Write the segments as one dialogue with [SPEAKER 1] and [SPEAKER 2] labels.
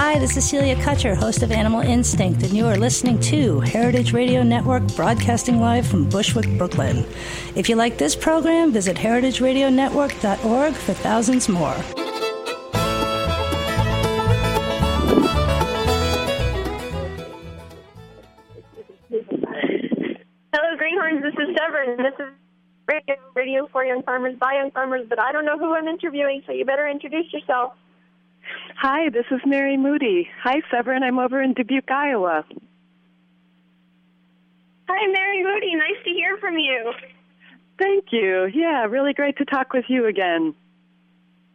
[SPEAKER 1] Hi, this is Celia Kutcher, host of Animal Instinct, and you are listening to Heritage Radio Network, broadcasting live from Bushwick, Brooklyn. If you like this program, visit heritageradionetwork.org for thousands more.
[SPEAKER 2] Hello, Greenhorns. This is Severin. This is radio, radio for young farmers by young farmers, but I don't know who I'm interviewing, so you better introduce yourself.
[SPEAKER 3] Hi, this is Mary Moody. Hi, Severin. I'm over in Dubuque, Iowa.
[SPEAKER 2] Hi, Mary Moody. Nice to hear from you.
[SPEAKER 3] Thank you. Yeah, really great to talk with you again.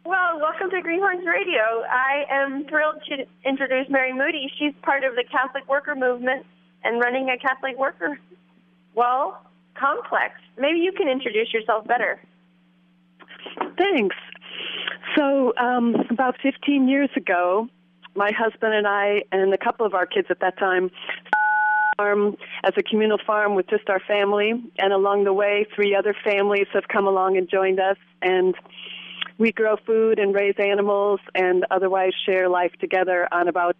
[SPEAKER 2] Well, welcome to Greenhorns Radio. I am thrilled to introduce Mary Moody. She's part of the Catholic Worker Movement and running a Catholic Worker, well, complex. Maybe you can introduce yourself better.
[SPEAKER 3] Thanks. So, um, about 15 years ago, my husband and I, and a couple of our kids at that time, farm as a communal farm with just our family. And along the way, three other families have come along and joined us. And we grow food and raise animals and otherwise share life together on about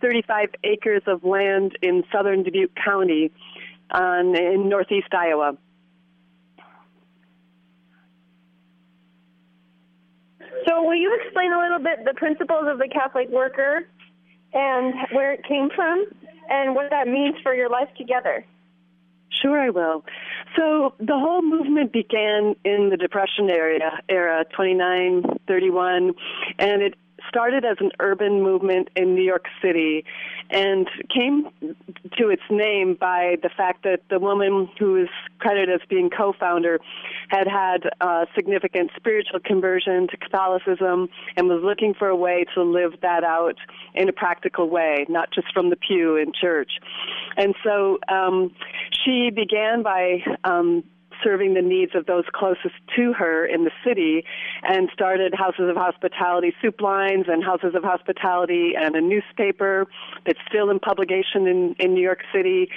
[SPEAKER 3] 35 acres of land in southern Dubuque County on, in northeast Iowa.
[SPEAKER 2] So, will you explain a little bit the principles of the Catholic worker and where it came from and what that means for your life together?
[SPEAKER 3] Sure, I will. So the whole movement began in the Depression era, era 29, 31, and it started as an urban movement in New York City and came to its name by the fact that the woman who is credited as being co-founder had had a significant spiritual conversion to Catholicism and was looking for a way to live that out in a practical way, not just from the pew in church. And so um, she began by um, serving the needs of those closest to her in the city and started Houses of Hospitality soup lines and Houses of Hospitality and a newspaper that's still in publication in, in New York City,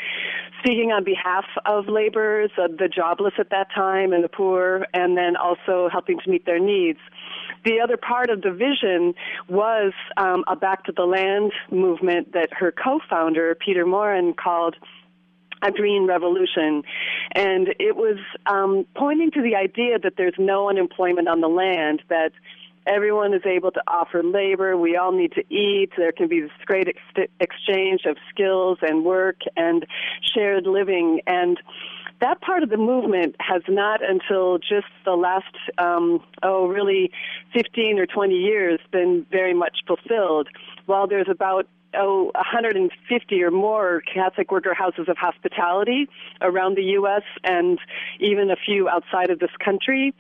[SPEAKER 3] speaking on behalf of laborers, the jobless at that time and the poor, and then also helping to meet their needs. The other part of the vision was um, a back to the land movement that her co-founder, Peter Maurin, called a green revolution. And it was um, pointing to the idea that there's no unemployment on the land, that everyone is able to offer labor. We all need to eat. There can be this great ex- exchange of skills and work and shared living. And that part of the movement has not until just the last, um, oh, really 15 or 20 years been very much fulfilled. While there's about oh, 150 or more Catholic worker houses of hospitality around the U.S. and even a few outside of this country.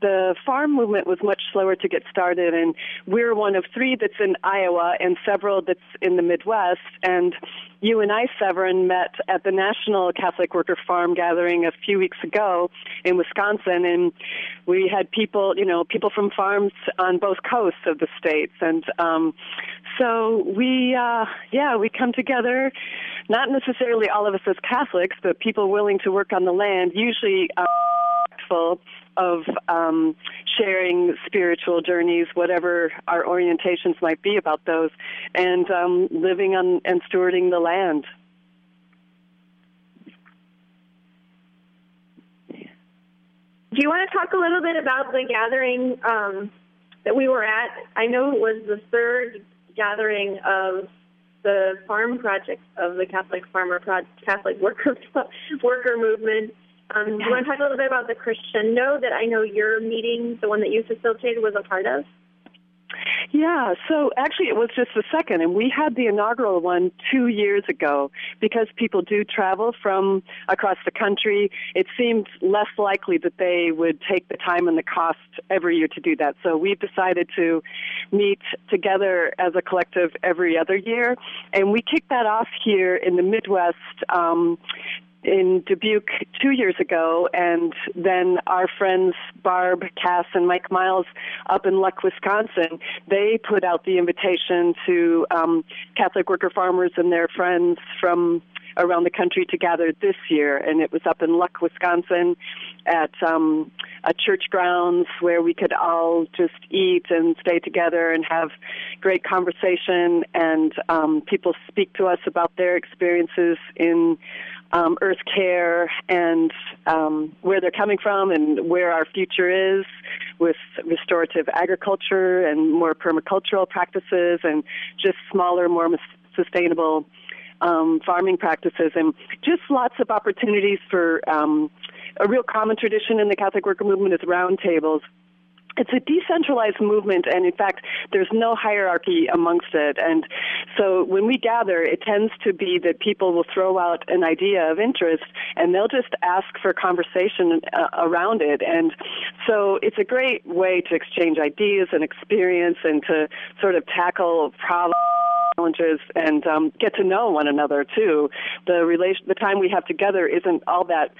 [SPEAKER 3] The farm movement was much slower to get started, and we're one of three that's in Iowa and several that's in the Midwest. And you and I, Severin, met at the National Catholic Worker Farm Gathering a few weeks ago in Wisconsin, and we had people, you know, people from farms on both coasts of the states, and um, so we, uh, yeah, we come together. Not necessarily all of us as Catholics, but people willing to work on the land. Usually. Uh, respectful of um, sharing spiritual journeys, whatever our orientations might be about those, and um, living on and stewarding the land.
[SPEAKER 2] Do you want to talk a little bit about the gathering um, that we were at? I know it was the third gathering of the farm project of the Catholic Farmer Pro- Catholic Worker Worker Movement. Um, do you want to talk a little bit about the crescendo that I know your meeting, the one that you facilitated, was a part of?
[SPEAKER 3] Yeah, so actually it was just the second, and we had the inaugural one two years ago because people do travel from across the country. It seemed less likely that they would take the time and the cost every year to do that. So we've decided to meet together as a collective every other year, and we kicked that off here in the Midwest um, in Dubuque two years ago, and then our friends Barb Kass and Mike Miles up in Luck, Wisconsin, they put out the invitation to um, Catholic worker farmers and their friends from around the country to gather this year, and it was up in Luck, Wisconsin, at um, a church grounds where we could all just eat and stay together and have great conversation, and um, people speak to us about their experiences in um, earth care and um, where they're coming from and where our future is with restorative agriculture and more permacultural practices and just smaller, more sustainable um, farming practices. And just lots of opportunities for um, a real common tradition in the Catholic worker movement is roundtables it's a decentralized movement, and in fact, there's no hierarchy amongst it. And so when we gather, it tends to be that people will throw out an idea of interest, and they'll just ask for conversation uh, around it. And so it's a great way to exchange ideas and experience, and to sort of tackle problems challenges and um, get to know one another too. The relation, the time we have together isn't all that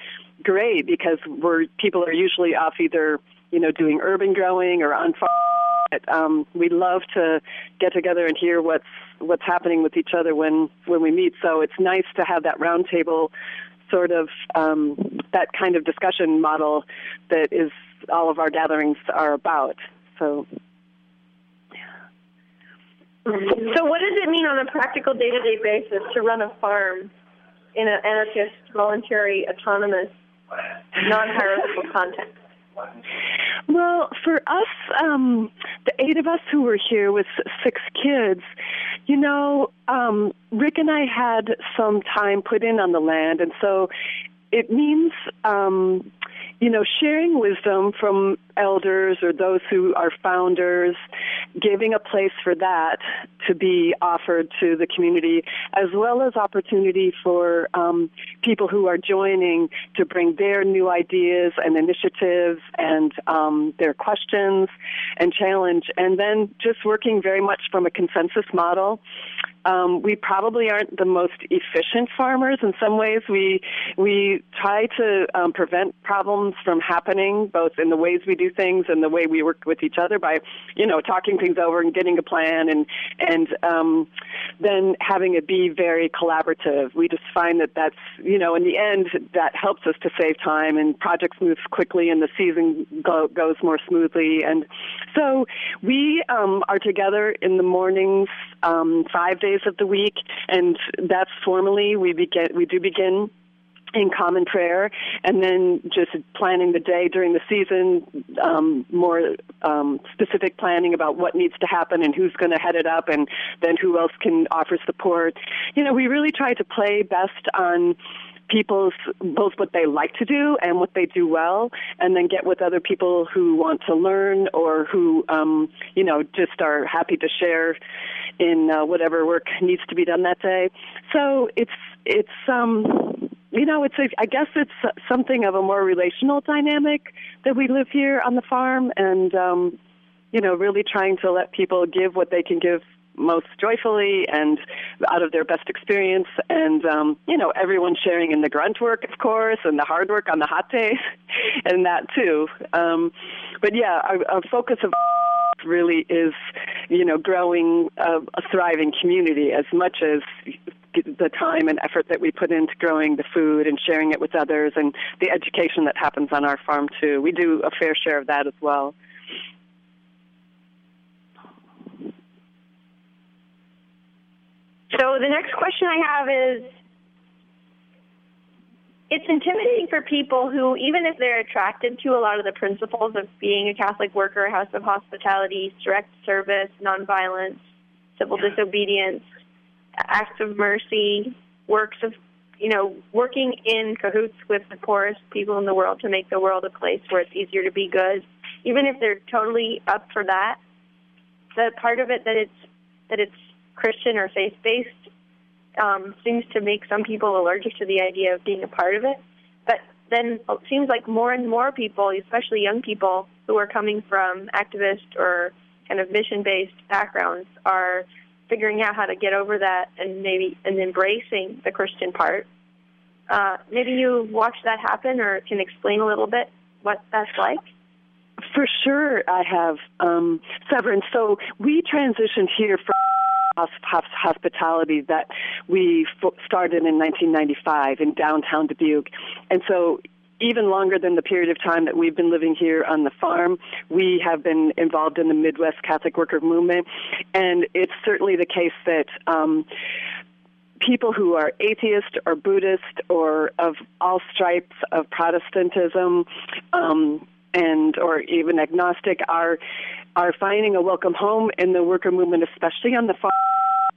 [SPEAKER 3] great because we're people are usually off either you know, doing urban growing or on farm. Um, we love to get together and hear what's what's happening with each other when when we meet. So it's nice to have that roundtable sort of um, that kind of discussion model that is all of our gatherings are about. So.
[SPEAKER 2] So, what does it mean on a practical day to day basis to run a farm in an anarchist, voluntary, autonomous, non hierarchical context?
[SPEAKER 3] Well, for us, um, the eight of us who were here with six kids, you know, um, Rick and I had some time put in on the land, and so it means um, you know, sharing wisdom from elders or those who are founders, giving a place for that to be offered to the community, as well as opportunity for um, people who are joining to bring their new ideas and initiatives and um, their questions and challenge, and then just working very much from a consensus model um, we probably aren't the most efficient farmers. In some ways, we we try to um, prevent problems from happening, both in the ways we do things and the way we work with each other by, you know, talking things over and getting a plan, and and um, then having it be very collaborative. We just find that that's you know, in the end, that helps us to save time and projects move quickly and the season go, goes more smoothly. And so we um, are together in the mornings um, five days of the week, and that's formally we begin. We do begin in common prayer, and then just planning the day during the season, um, more um, specific planning about what needs to happen and who's going to head it up, and then who else can offer support. You know, we really try to play best on people's both what they like to do and what they do well, and then get with other people who want to learn or who um, you know just are happy to share in uh, whatever work needs to be done that day. So it's it's um, you know it's a, I guess it's something of a more relational dynamic that we live here on the farm, and um, you know really trying to let people give what they can give most joyfully and out of their best experience. And, um, you know, everyone sharing in the grunt work, of course, and the hard work on the hot days, and that too. Um, but yeah, our, our focus of really is, you know, growing a, a thriving community as much as the time and effort that we put into growing the food and sharing it with others and the education that happens on our farm too. We do a fair share of that as well.
[SPEAKER 2] So the next question I have is it's intimidating for people who, even if they're attracted to a lot of the principles of being a Catholic worker, house of hospitality, direct service, nonviolence, civil disobedience, acts of mercy, works of, you know, working in cahoots with the poorest people in the world to make the world a place where it's easier to be good, even if they're totally up for that, the part of it that it's that it's Christian or faith based um, seems to make some people allergic to the idea of being a part of it. But then it seems like more and more people, especially young people who are coming from activist or kind of mission based backgrounds, are figuring out how to get over that and maybe and embracing the Christian part. Uh, maybe you watched that happen or can explain a little bit what that's like.
[SPEAKER 3] For sure, I have, um, Severin. So we transitioned here from hospitality that we started in 1995 in downtown Dubuque. And so even longer than the period of time that we've been living here on the farm, we have been involved in the Midwest Catholic Worker Movement. And it's certainly the case that um, people who are atheist or Buddhist or of all stripes of Protestantism, um, and or even agnostic are are finding a welcome home in the worker movement, especially on the farm,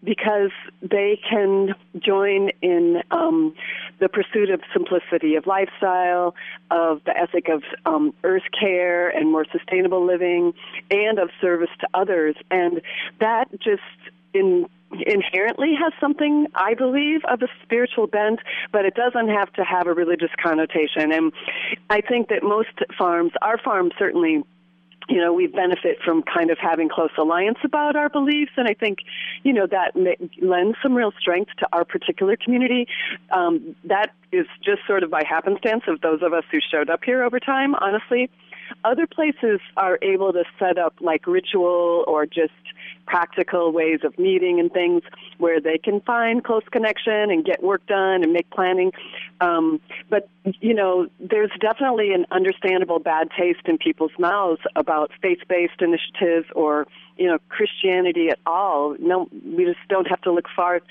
[SPEAKER 3] because they can join in um, the pursuit of simplicity of lifestyle, of the ethic of um, earth care and more sustainable living, and of service to others, and that just in inherently has something, I believe, of a spiritual bent, but it doesn't have to have a religious connotation. And I think that most farms, our farm certainly you know, we benefit from kind of having close alliance about our beliefs, and I think, you know, that may, lends some real strength to our particular community. Um, that is just sort of by happenstance of those of us who showed up here over time, honestly. Other places are able to set up like ritual or just practical ways of meeting and things where they can find close connection and get work done and make planning. Um, but, you know, there's definitely an understandable bad taste in people's mouths about faith based initiatives or, you know, Christianity at all. No, we just don't have to look far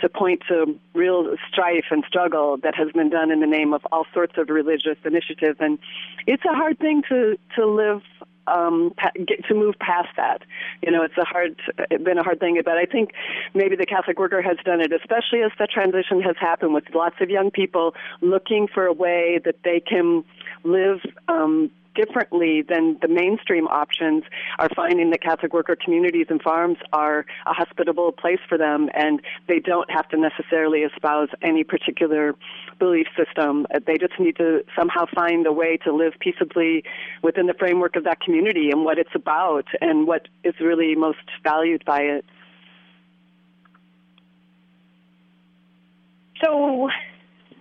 [SPEAKER 3] to point to real strife and struggle that has been done in the name of all sorts of religious initiatives. And it's a hard thing to, to live um, get to move past that. You know, it's a hard, it's been a hard thing, but I think maybe the Catholic worker has done it, especially as the transition has happened with lots of young people looking for a way that they can live um, differently than the mainstream options are finding that Catholic worker communities and farms are a hospitable place for them and they don't have to necessarily espouse any particular belief system. They just need to somehow find a way to live peaceably within the framework of that community and what it's about and what is really most valued by it.
[SPEAKER 2] So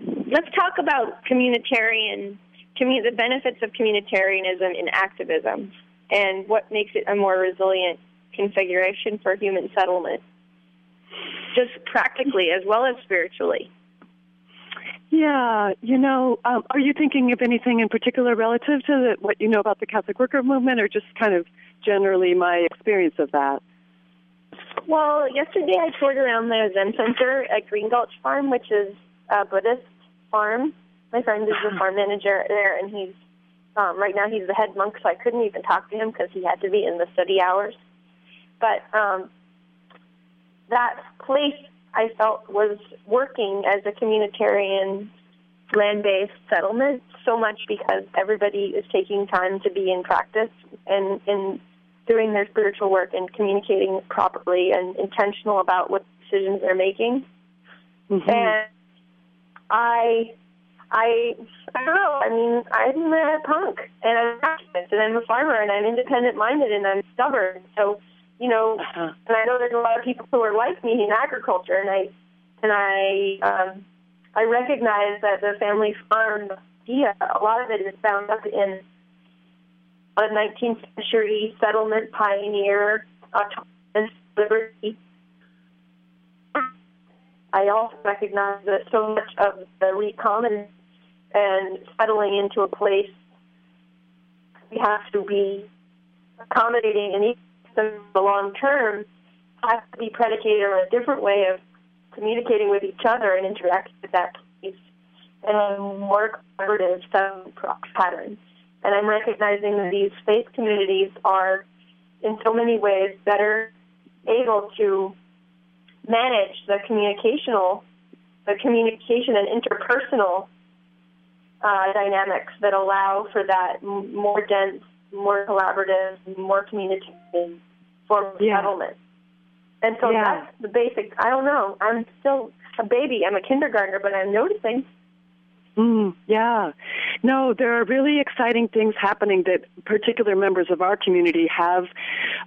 [SPEAKER 2] let's talk about communitarian commun- the benefits of communitarianism in activism and what makes it a more resilient configuration for human settlement, just practically as well as spiritually.
[SPEAKER 3] Yeah, you know, um, are you thinking of anything in particular relative to the, what you know about the Catholic Worker Movement, or just kind of generally my experience of that?
[SPEAKER 2] Well, yesterday I toured around the Zen Center at Green Gulch Farm, which is a Buddhist farm my friend is the farm manager there, and he's um, right now he's the head monk, so I couldn't even talk to him because he had to be in the study hours. But um, that place I felt was working as a communitarian land-based settlement so much because everybody is taking time to be in practice and in doing their spiritual work and communicating properly and intentional about what decisions they're making. Mm-hmm. And I I I don't know. I mean, I'm a punk and I'm an activist and I'm a farmer and I'm independent minded and I'm stubborn. So, you know, uh-huh. and I know there's a lot of people who are like me in agriculture and I and I um I recognize that the family farm idea, a lot of it is bound up in a 19th century settlement pioneer autonomous liberty I also recognize that so much of the recommon and settling into a place we have to be accommodating and even the long term has to be predicated on a different way of communicating with each other and interacting with that place in a more collaborative pattern. And I'm recognizing that these faith communities are in so many ways better able to manage the communicational, the communication and interpersonal uh, dynamics that allow for that more dense, more collaborative, more communicative form of yeah. settlement. And so yeah. that's the basic. I don't know. I'm still a baby. I'm a kindergartner, but I'm noticing
[SPEAKER 3] Mm, yeah. No, there are really exciting things happening that particular members of our community have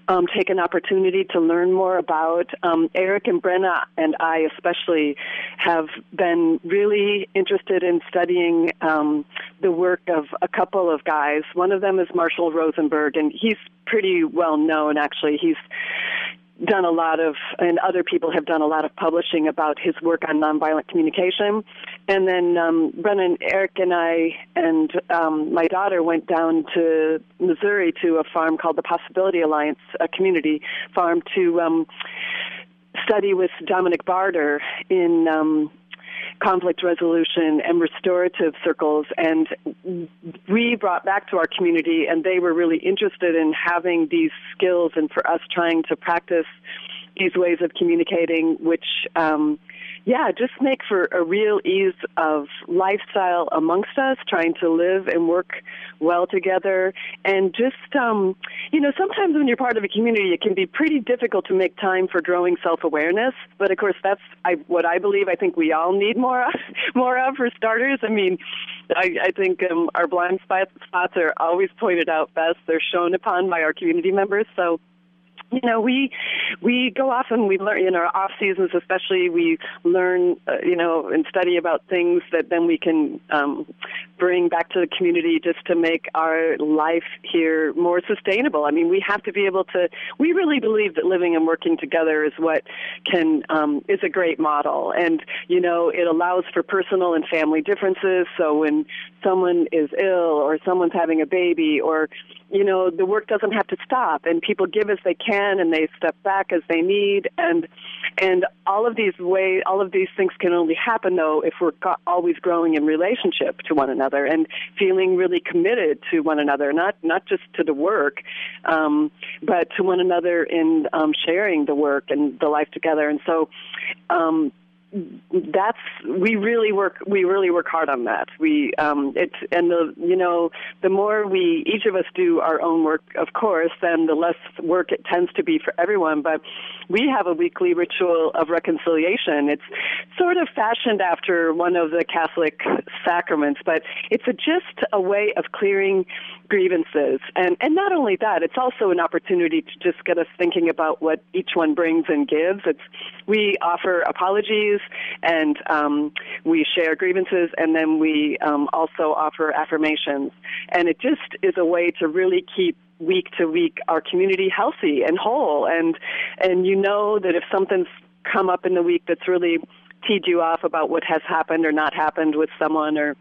[SPEAKER 3] um, taken opportunity to learn more about. Um, Eric and Brenna and I especially have been really interested in studying um, the work of a couple of guys. One of them is Marshall Rosenberg, and he's pretty well known actually. He's done a lot of, and other people have done a lot of publishing about his work on nonviolent communication. And then um, Brennan, Eric, and I, and um, my daughter went down to Missouri to a farm called the Possibility Alliance, a community farm, to um, study with Dominic Barter in um, conflict resolution and restorative circles. And we brought back to our community, and they were really interested in having these skills and for us trying to practice these ways of communicating, which um, yeah, just make for a real ease of lifestyle amongst us, trying to live and work well together. And just, um, you know, sometimes when you're part of a community, it can be pretty difficult to make time for growing self awareness. But of course, that's I, what I believe I think we all need more of, more of for starters. I mean, I, I think um, our blind spots are always pointed out best. They're shown upon by our community members. So you know we we go off and we learn in our off seasons especially we learn uh, you know and study about things that then we can um, bring back to the community just to make our life here more sustainable. I mean we have to be able to we really believe that living and working together is what can um, is a great model. And you know it allows for personal and family differences. So when someone is ill or someone's having a baby or you know the work doesn't have to stop and people give as they can and they step back as they need and and all of these way all of these things can only happen though if we're always growing in relationship to one another and feeling really committed to one another not not just to the work um but to one another in um sharing the work and the life together. And so um that's we really work we really work hard on that. We um it's and the you know the more we each of us do our own work of course then the less work it tends to be for everyone. But we have a weekly ritual of reconciliation. It's sort of fashioned after one of the catholic sacraments but it's a, just a way of clearing grievances and and not only that it's also an opportunity to just get us thinking about what each one brings and gives it's we offer apologies and um, we share grievances, and then we um, also offer affirmations. And it just is a way to really keep week to week our community healthy and whole. And and you know that if something's come up in the week that's really teed you off about what has happened or not happened with someone or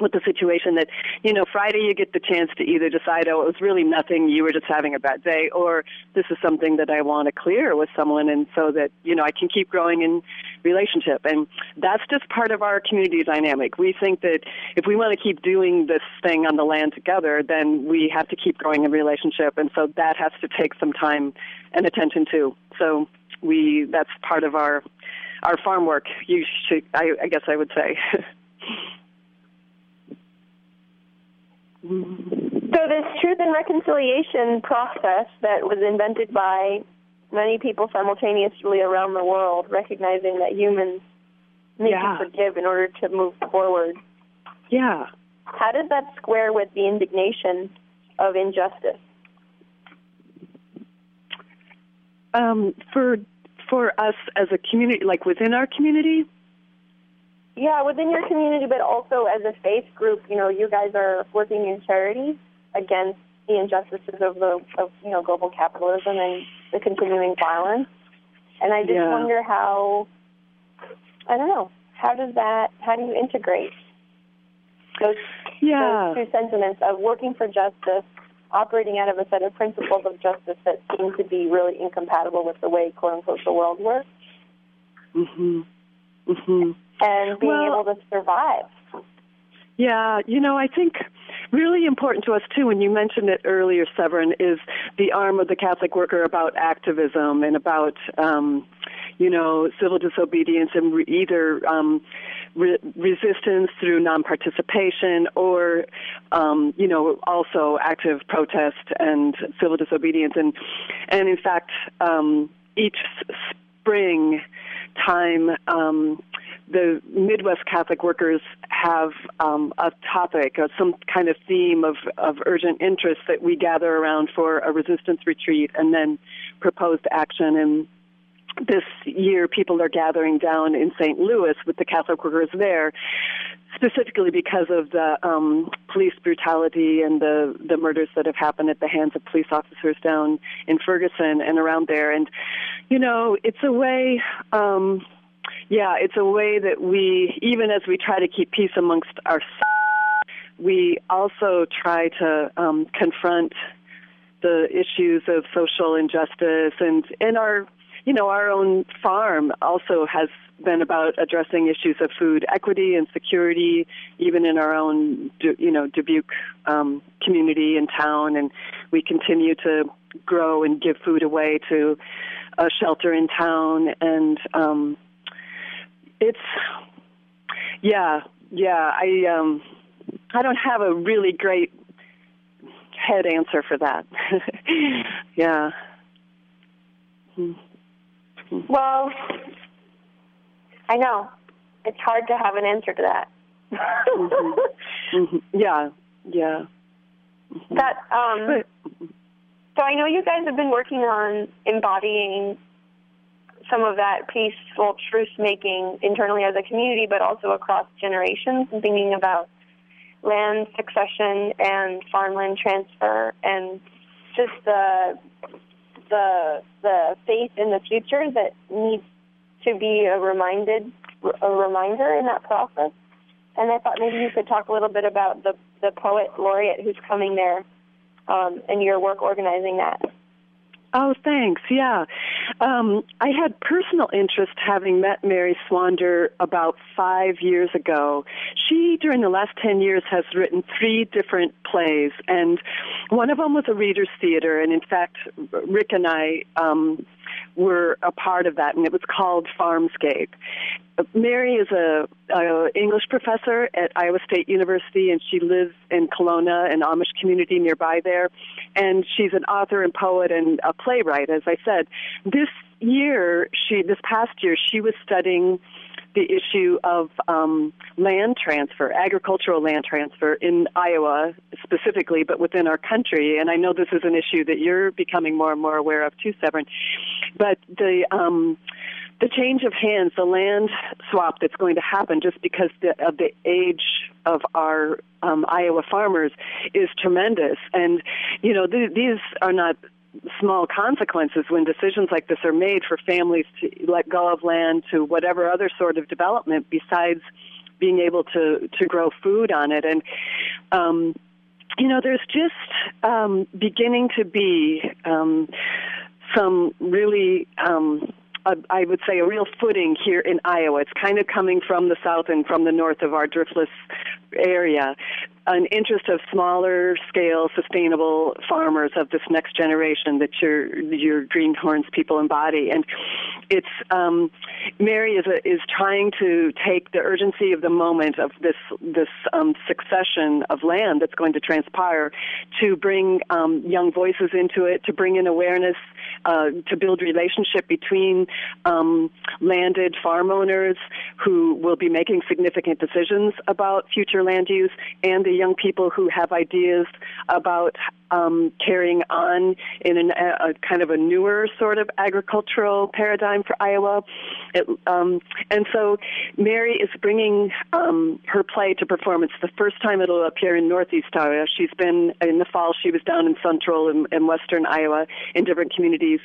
[SPEAKER 3] with the situation that you know Friday you get the chance to either decide oh it was really nothing you were just having a bad day or this is something that I want to clear with someone and so that you know I can keep growing in relationship. And that's just part of our community dynamic. We think that if we want to keep doing this thing on the land together then we have to keep growing in relationship and so that has to take some time and attention too. So we that's part of our our farm work you should I, I guess I would say
[SPEAKER 2] So this truth and reconciliation process that was invented by many people simultaneously around the world, recognizing that humans need yeah. to forgive in order to move forward.
[SPEAKER 3] Yeah.
[SPEAKER 2] How does that square with the indignation of injustice?
[SPEAKER 3] Um, for for us as a community, like within our community,
[SPEAKER 2] yeah, within your community, but also as a faith group, you know, you guys are working in charity against the injustices of the of you know global capitalism and the continuing violence. And I just yeah. wonder how I don't know. How does that? How do you integrate those,
[SPEAKER 3] Yeah.
[SPEAKER 2] those two sentiments of working for justice, operating out of a set of principles of justice that seem to be really incompatible with the way "quote unquote" the world works,
[SPEAKER 3] Mhm. Mhm.
[SPEAKER 2] And being
[SPEAKER 3] Well-
[SPEAKER 2] able to survive?
[SPEAKER 3] Yeah, you know, I think really important to us too, when you mentioned it earlier, Severin, is the arm of the Catholic worker about activism and about, um, you know, civil disobedience and re- either um, re- resistance through non-participation or, um, you know, also active protest and civil disobedience. And, and in fact, um, each spring time, um, the Midwest Catholic workers have um, a topic, uh, some kind of theme of, of urgent interest that we gather around for a resistance retreat and then proposed action. And this year, people are gathering down in St. Louis with the Catholic workers there, specifically because of the um, police brutality and the, the murders that have happened at the hands of police officers down in Ferguson and around there. And, you know, it's a way. Um, yeah, it's a way that we, even as we try to keep peace amongst ourselves, we also try to um, confront the issues of social injustice and in our you know our own farm also has been about addressing issues of food equity and security even in our own you know Dubuque um, community and town. And we continue to grow and give food away to a shelter in town. And um, it's yeah yeah i um i don't have a really great head answer for that. Yeah.
[SPEAKER 2] Well, I know. It's hard to have an answer to that.
[SPEAKER 3] hmm yeah yeah.
[SPEAKER 2] That um. So I know you guys have been working on embodying some of that peaceful truce making internally as a community, but also across generations, and thinking about land succession and farmland transfer, and just the the the faith in the future that needs to be a reminded a reminder in that process. And I thought maybe you could talk a little bit about the the poet laureate who's coming there um, and your work organizing that.
[SPEAKER 3] Oh, thanks. Yeah. Um, I had personal interest having met Mary Swander about five years ago. She, during the last 10 years, has written three different plays, and one of them was a reader's theater, and in fact, Rick and I um, were a part of that, and it was called Farmscape. Mary is a, a English professor at Iowa State University, and she lives in Kalona, an Amish community nearby there. And she's an author and poet and a playwright, as I said. This year, she this past year, she was studying the issue of um, land transfer, agricultural land transfer in Iowa specifically, but within our country. And I know this is an issue that you're becoming more and more aware of too, Severin. But the um, the change of hands, the land swap that's going to happen just because the, of the age of our um, Iowa farmers is tremendous. And, you know, th- these are not small consequences when decisions like this are made for families to let go of land to whatever other sort of development besides being able to, to grow food on it. And, um, you know, there's just um, beginning to be um, some really um, I would say a real footing here in Iowa. It's kind of coming from the south and from the north of our driftless area. An interest of smaller scale, sustainable farmers of this next generation that your your greenhorns people embody, and it's um, Mary is a, is trying to take the urgency of the moment of this this um, succession of land that's going to transpire to bring um, young voices into it, to bring in awareness, uh, to build relationship between um, landed farm owners who will be making significant decisions about future land use and the young people who have ideas about um, carrying on in an, a, a kind of a newer sort of agricultural paradigm for Iowa. It, um, and so Mary is bringing um, her play to performance. The first time it'll appear in Northeast Iowa. She's been in the fall. She was down in Central and, and Western Iowa in different communities.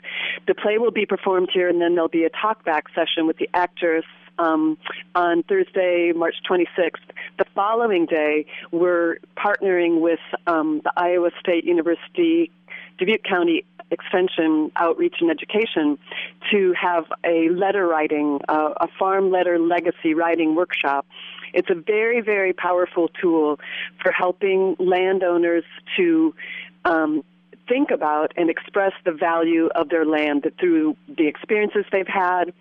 [SPEAKER 3] The play will be performed here, and then there'll be a talkback session with the actress um, on Thursday, March 26th. The following day, we're partnering with um, the Iowa State University Dubuque County Extension Outreach and Education to have a letter writing, uh, a farm letter legacy writing workshop. It's a very, very powerful tool for helping landowners to um, think about and express the value of their land through the experiences they've had,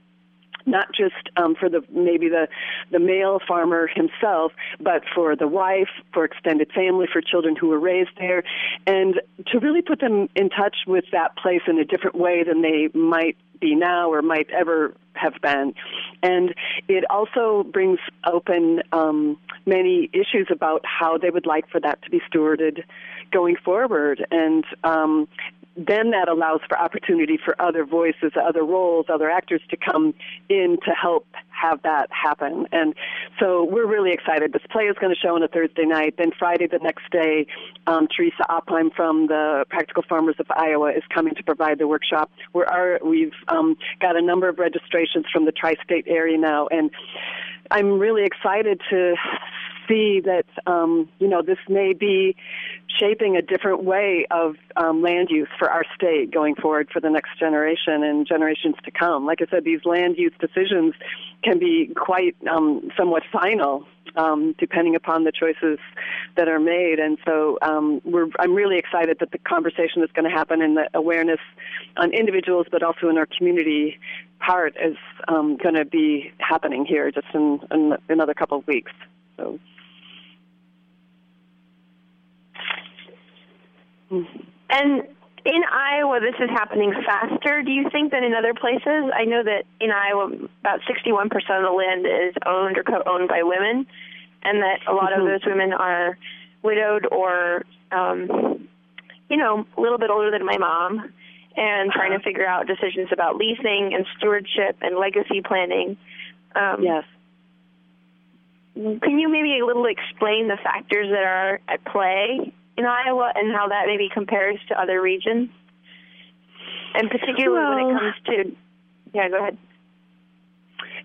[SPEAKER 3] not just um, for the maybe the the male farmer himself, but for the wife, for extended family, for children who were raised there, and to really put them in touch with that place in a different way than they might be now or might ever have been. And it also brings open um, many issues about how they would like for that to be stewarded going forward. And um, then that allows for opportunity for other voices, other roles, other actors to come in to help have that happen. And so we're really excited. This play is going to show on a Thursday night. Then Friday, the next day, um, Teresa Opheim from the Practical Farmers of Iowa is coming to provide the workshop. We're our, we've um, got a number of registrations from the tri-state area now, and I'm really excited to see that um, you know this may be shaping a different way of um, land use for our state going forward for the next generation and generations to come. Like I said, these land use decisions can be quite um, somewhat final. Um, depending upon the choices that are made, and so um, I'm really excited that the conversation is going to happen and the awareness on individuals, but also in our community part is um, going to be happening here just in, in another couple of weeks. So.
[SPEAKER 2] And in Iowa, this is happening faster. Do you think than in other places? I know that in Iowa, about 61% of the land is owned or co-owned by women, and that a lot mm-hmm. of those women are widowed or, um, you know, a little bit older than my mom, and trying to uh-huh. figure out decisions about leasing and stewardship and legacy planning.
[SPEAKER 3] Um, yes.
[SPEAKER 2] Can you maybe a little explain the factors that are at play in Iowa and how that maybe compares to other regions? And particularly well, when it comes to, yeah, go ahead.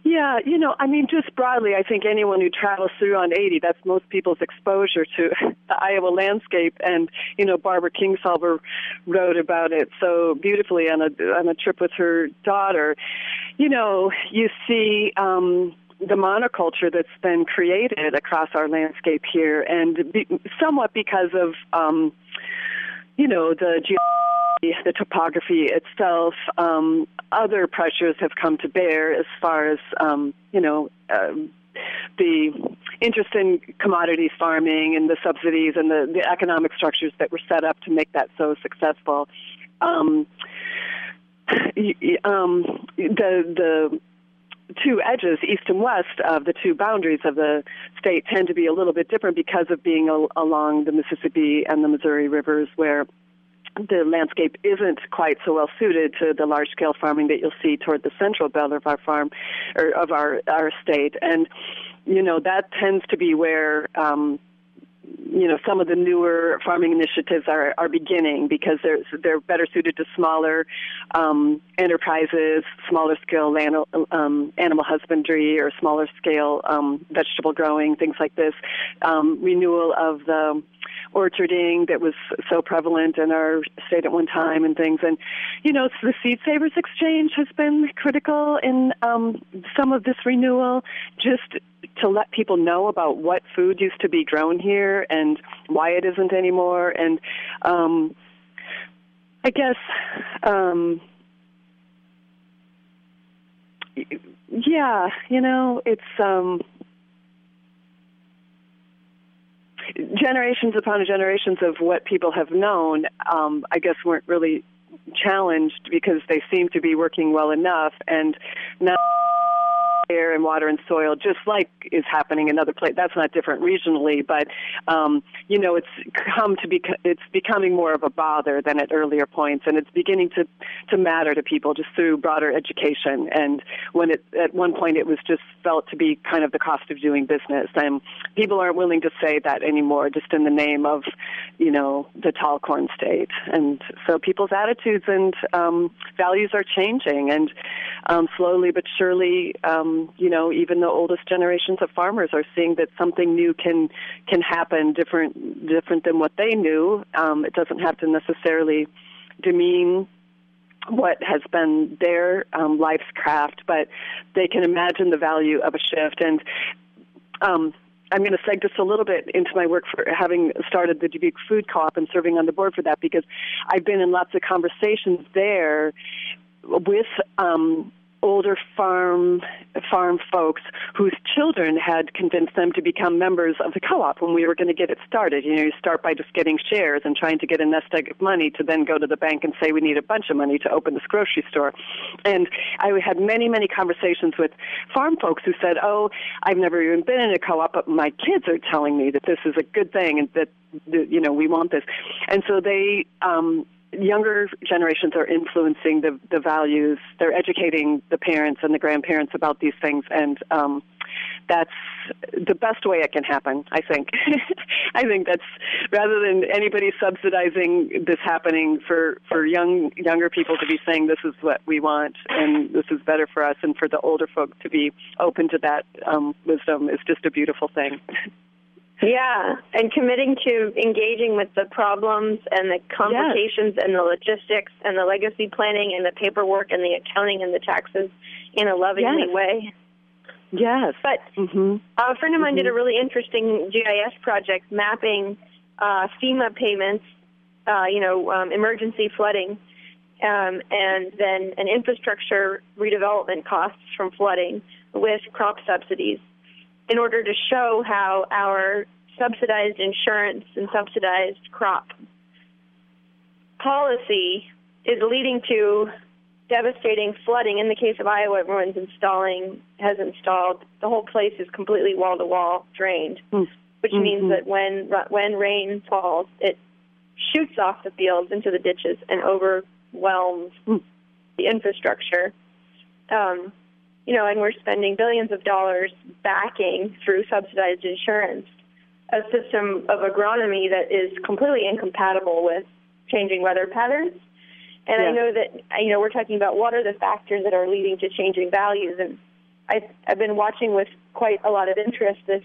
[SPEAKER 3] Yeah, you know, I mean, just broadly, I think anyone who travels through on 80, that's most people's exposure to the Iowa landscape. And, you know, Barbara Kingsolver wrote about it so beautifully on a, on a trip with her daughter. You know, you see, um, the monoculture that's been created across our landscape here, and be, somewhat because of, um, you know, the geology, the topography itself. Um, other pressures have come to bear as far as, um, you know. Um, the interest in commodities farming and the subsidies and the, the economic structures that were set up to make that so successful. Um, um, the the two edges, east and west, of the two boundaries of the state tend to be a little bit different because of being al- along the Mississippi and the Missouri rivers, where the landscape isn't quite so well suited to the large scale farming that you'll see toward the central belt of our farm or of our our state. And you know that tends to be where um you know some of the newer farming initiatives are are beginning because they're they're better suited to smaller um, enterprises, smaller scale animal, um, animal husbandry or smaller scale um, vegetable growing, things like this. Um, renewal of the orcharding that was so prevalent in our state at one time and things. And, you know, the Seed Savers Exchange has been critical in um, some of this renewal, just to let people know about what food used to be grown here and why it isn't anymore. And um, I guess, um, yeah, you know, it's. Um, generations upon generations of what people have known, um, I guess, weren't really challenged because they seem to be working well enough. And now air and water and soil, just like is happening in other places. That's not different regionally, but um, you know, it's come to be it's becoming more of a bother than at earlier points, and it's beginning to to matter to people just through broader education. And when it at one point it was just felt to be kind of the cost of doing business, and people aren't willing to say that anymore, just in the name of you know the tall corn state. And so people's attitudes and um, values are changing, and um, slowly but surely, um, you know, even the oldest generations of farmers are seeing that something new can can happen, different different than what they knew. Um, it doesn't have to necessarily demean what has been their um, life's craft, but they can imagine the value of a shift. And um, I'm going to seg just a little bit into my work for having started the Dubuque Food Co-op and serving on the board for that because I've been in lots of conversations there with um, older farm farm folks whose children had convinced them to become members of the co-op when we were going to get it started. You know, you start by just getting shares and trying to get a nest egg of money to then go to the bank and say we need a bunch of money to open this grocery store. And I had many, many conversations with farm folks who said, "Oh, I've never even been in a co-op, but my kids are telling me that this is a good thing and that you know we want this." And so they um younger generations are influencing the the values. They're educating the parents and the grandparents about these things, and um, that's the best way it can happen. I think. I think that's rather than anybody subsidizing this happening for for young younger people to be saying this is what we want and this is better for us, and for the older folk to be open to that um, wisdom is just a beautiful thing.
[SPEAKER 2] Yeah, and committing to engaging with the problems and the complications yes. and the logistics and the legacy planning and the paperwork and the accounting and the taxes in a lovingly
[SPEAKER 3] yes.
[SPEAKER 2] way.
[SPEAKER 3] Yes.
[SPEAKER 2] But
[SPEAKER 3] mm-hmm.
[SPEAKER 2] a friend of mine
[SPEAKER 3] mm-hmm.
[SPEAKER 2] did a really interesting GIS project mapping uh, FEMA payments, uh, you know, um, emergency flooding, um, and then an infrastructure redevelopment costs from flooding with crop subsidies in order to show how our subsidized insurance and subsidized crop policy is leading to devastating flooding. In the case of Iowa, everyone's installing has installed the whole place is completely wall to wall drained,
[SPEAKER 3] mm.
[SPEAKER 2] which
[SPEAKER 3] mm-hmm.
[SPEAKER 2] means that when when rain falls, it shoots off the fields into the ditches and overwhelms
[SPEAKER 3] mm.
[SPEAKER 2] the infrastructure. Um, you know, and we're spending billions of dollars backing through subsidized insurance a system of agronomy that is completely incompatible with changing weather patterns. And
[SPEAKER 3] yeah.
[SPEAKER 2] I know that you know we're talking about what are the factors that are leading to changing values, and I've, I've been watching with quite a lot of interest this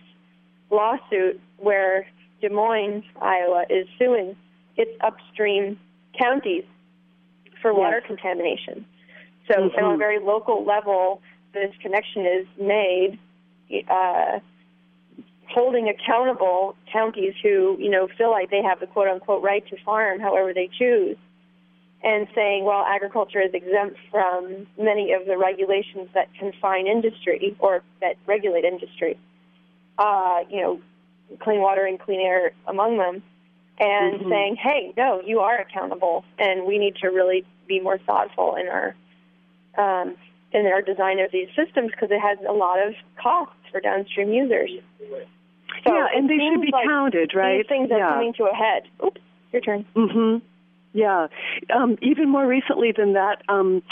[SPEAKER 2] lawsuit where Des Moines, Iowa, is suing its upstream counties for water
[SPEAKER 3] yes.
[SPEAKER 2] contamination. So,
[SPEAKER 3] mm-hmm.
[SPEAKER 2] on a very local level, this connection is made, uh, holding accountable counties who, you know, feel like they have the quote unquote right to farm however they choose, and saying, well, agriculture is exempt from many of the regulations that confine industry or that regulate industry, uh, you know, clean water and clean air among them, and
[SPEAKER 3] mm-hmm.
[SPEAKER 2] saying, hey, no, you are accountable, and we need to really be more thoughtful in our um, in our design of these systems because it has a lot of costs for downstream users. So
[SPEAKER 3] yeah, and they should be
[SPEAKER 2] like
[SPEAKER 3] counted, right?
[SPEAKER 2] These things are
[SPEAKER 3] yeah.
[SPEAKER 2] coming to a head. Oops, your turn.
[SPEAKER 3] Mm-hmm. Yeah. Um, even more recently than that, um,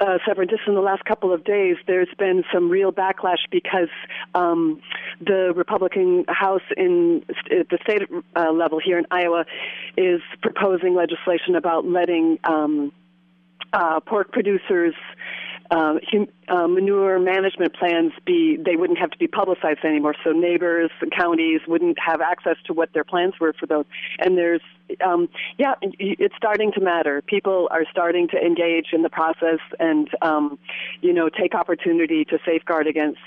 [SPEAKER 3] uh, Severine, just in the last couple of days, there's been some real backlash because um, the Republican House in at the state uh, level here in Iowa is proposing legislation about letting um, uh, pork producers uh, hum, uh, manure management plans be they wouldn't have to be publicized anymore. So neighbors and counties wouldn't have access to what their plans were for those. And there's um, yeah, it's starting to matter. People are starting to engage in the process and um, you know take opportunity to safeguard against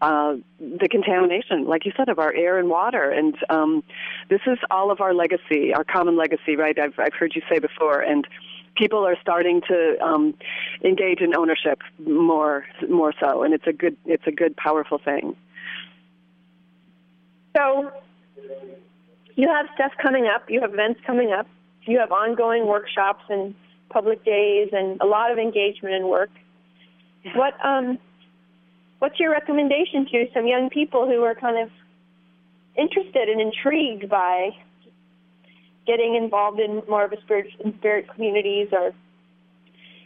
[SPEAKER 3] uh, the contamination, like you said, of our air and water. And um, this is all of our legacy, our common legacy, right? I've I've heard you say before, and people are starting to um, engage in ownership more more so, and it's a good it's a good powerful thing.
[SPEAKER 2] So you have stuff coming up, you have events coming up, you have ongoing workshops and public days, and a lot of engagement and work. What um, what's your recommendation to some young people who are kind of interested and intrigued by getting involved in more of a spirit, spirit communities or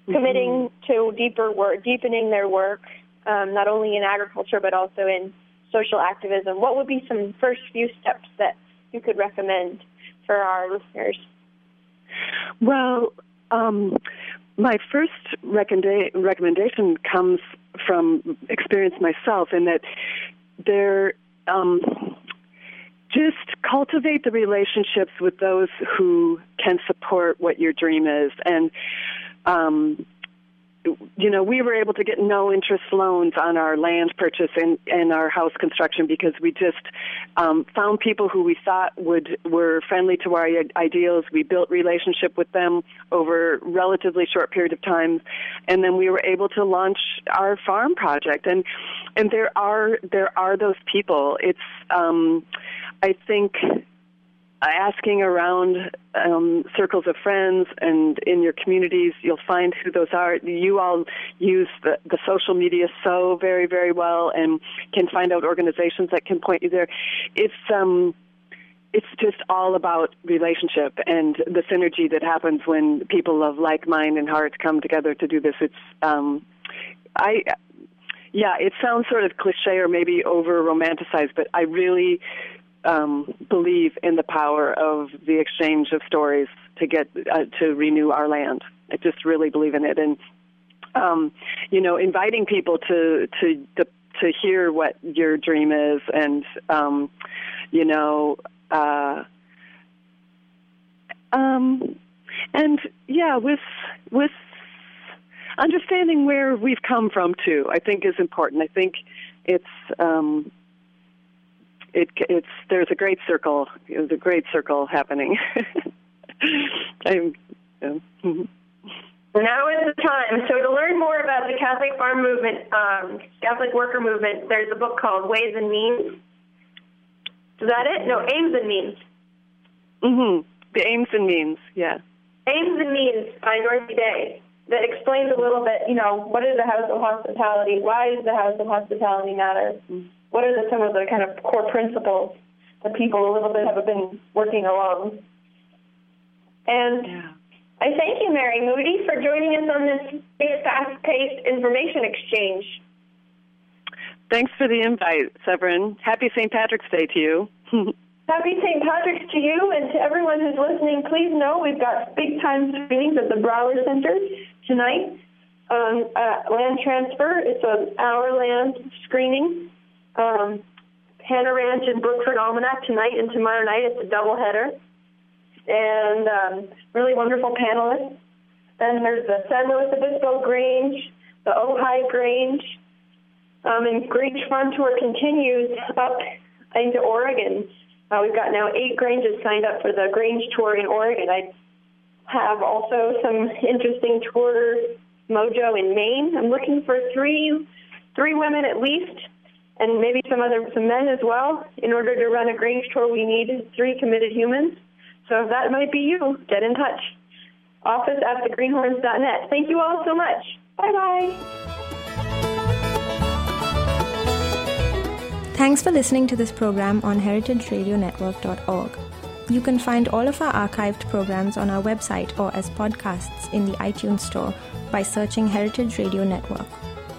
[SPEAKER 2] committing mm-hmm. to deeper work, deepening their work, um, not only in agriculture but also in social activism. What would be some first few steps that you could recommend for our listeners?
[SPEAKER 3] Well, um, my first recommenda- recommendation comes from experience myself in that there um, just cultivate the relationships with those who can support what your dream is and um, you know, we were able to get no interest loans on our land purchase and, and our house construction because we just um, found people who we thought would were friendly to our ideals. We built relationship with them over relatively short period of time, and then we were able to launch our farm project. And and there are there are those people. It's um, I think asking around um, circles of friends and in your communities, you'll find who those are. You all use the, the social media so very, very well and can find out organizations that can point you there. It's um, it's just all about relationship and the synergy that happens when people of like mind and heart come together to do this. It's um, I yeah, it sounds sort of cliche or maybe over romanticized, but I really um, believe in the power of the exchange of stories to get uh, to renew our land. I just really believe in it, and um, you know, inviting people to to to, to hear what your dream is, and um, you know, uh, um, and yeah, with with understanding where we've come from too, I think is important. I think it's um, it, it's there's a great circle. There's a great circle happening. I'm,
[SPEAKER 2] yeah. Now is the time. So to learn more about the Catholic Farm Movement, um, Catholic Worker Movement, there's a book called Ways and Means. Is that it? No, Aims and Means.
[SPEAKER 3] Mhm. The Aims and Means. Yeah.
[SPEAKER 2] Aims and Means by Dorothy Day that explains a little bit. You know, what is the House of Hospitality? Why does the House of Hospitality matter? Mm-hmm what are the, some of the kind of core principles that people a little bit have been working along? And yeah. I thank you, Mary Moody, for joining us on this fast-paced information exchange.
[SPEAKER 3] Thanks for the invite, Severine. Happy St. Patrick's Day to you.
[SPEAKER 2] Happy St. Patrick's to you and to everyone who's listening. Please know we've got big time screenings at the Brower Center tonight on uh, land transfer. It's an hour land screening um, Hanna Ranch and Brookford Almanac tonight and tomorrow night. It's a doubleheader. And um, really wonderful panelists. Then there's the San Luis Obispo Grange, the Ojai Grange, um, and Grange Tour continues up into Oregon. Uh, we've got now eight Granges signed up for the Grange Tour in Oregon. I have also some interesting tour mojo in Maine. I'm looking for three, three women at least and maybe some other some men as well. In order to run a Grange tour, we need three committed humans. So if that might be you, get in touch. Office at thegreenhorns.net. Thank you all so much. Bye bye.
[SPEAKER 4] Thanks for listening to this program on heritageradionetwork.org. You can find all of our archived programs on our website or as podcasts in the iTunes Store by searching Heritage Radio Network.